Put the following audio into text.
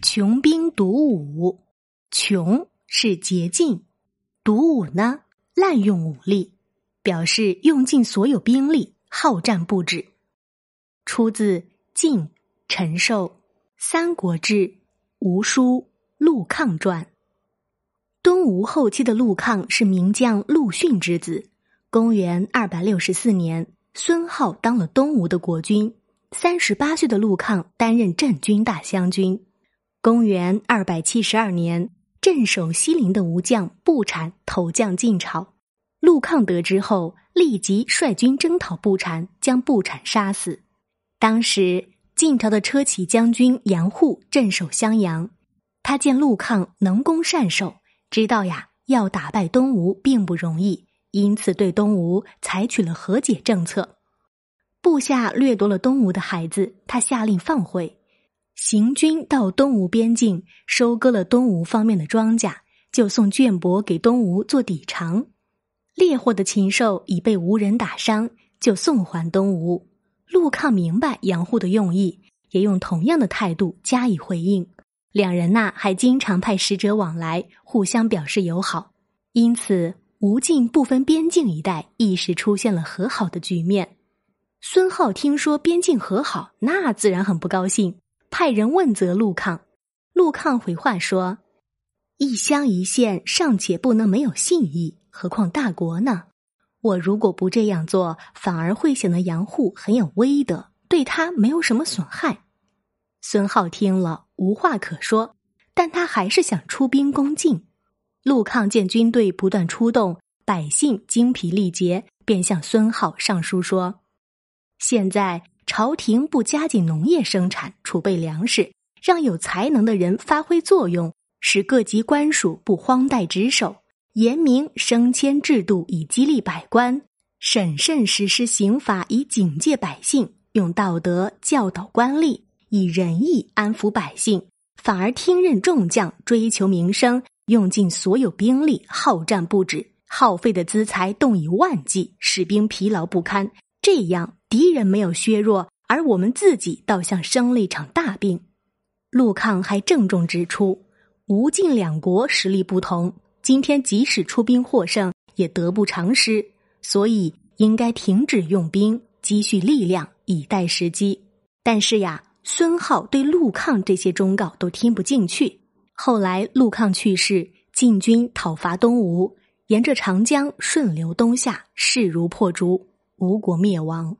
穷兵黩武，穷是捷径，黩武呢滥用武力，表示用尽所有兵力，好战不止。出自晋陈寿《三国志·吴书·陆抗传》。东吴后期的陆抗是名将陆逊之子。公元二百六十四年，孙皓当了东吴的国君。三十八岁的陆抗担任镇军大将军。公元二百七十二年，镇守西陵的吴将步阐投降晋朝。陆抗得知后，立即率军征讨步阐，将步阐杀死。当时晋朝的车骑将军杨护镇守襄阳，他见陆抗能攻善守，知道呀要打败东吴并不容易。因此，对东吴采取了和解政策。部下掠夺了东吴的孩子，他下令放回。行军到东吴边境，收割了东吴方面的庄稼，就送绢帛给东吴做抵偿。猎获的禽兽已被吴人打伤，就送还东吴。陆抗明白杨护的用意，也用同样的态度加以回应。两人呐，还经常派使者往来，互相表示友好。因此。吴晋不分边境一带一时出现了和好的局面。孙皓听说边境和好，那自然很不高兴，派人问责陆抗。陆抗回话说：“一乡一县尚且不能没有信义，何况大国呢？我如果不这样做，反而会显得杨护很有威德，对他没有什么损害。”孙浩听了无话可说，但他还是想出兵攻晋。陆抗见军队不断出动，百姓精疲力竭，便向孙浩上书说：“现在朝廷不加紧农业生产，储备粮食，让有才能的人发挥作用，使各级官署不荒怠职守，严明升迁制度以激励百官，审慎实施刑法以警戒百姓，用道德教导官吏，以仁义安抚百姓，反而听任众将，追求名声。”用尽所有兵力，好战不止，耗费的资财动以万计，士兵疲劳不堪。这样，敌人没有削弱，而我们自己倒像生了一场大病。陆抗还郑重指出，吴晋两国实力不同，今天即使出兵获胜，也得不偿失，所以应该停止用兵，积蓄力量，以待时机。但是呀，孙皓对陆抗这些忠告都听不进去。后来，陆抗去世，晋军讨伐东吴，沿着长江顺流东下，势如破竹，吴国灭亡。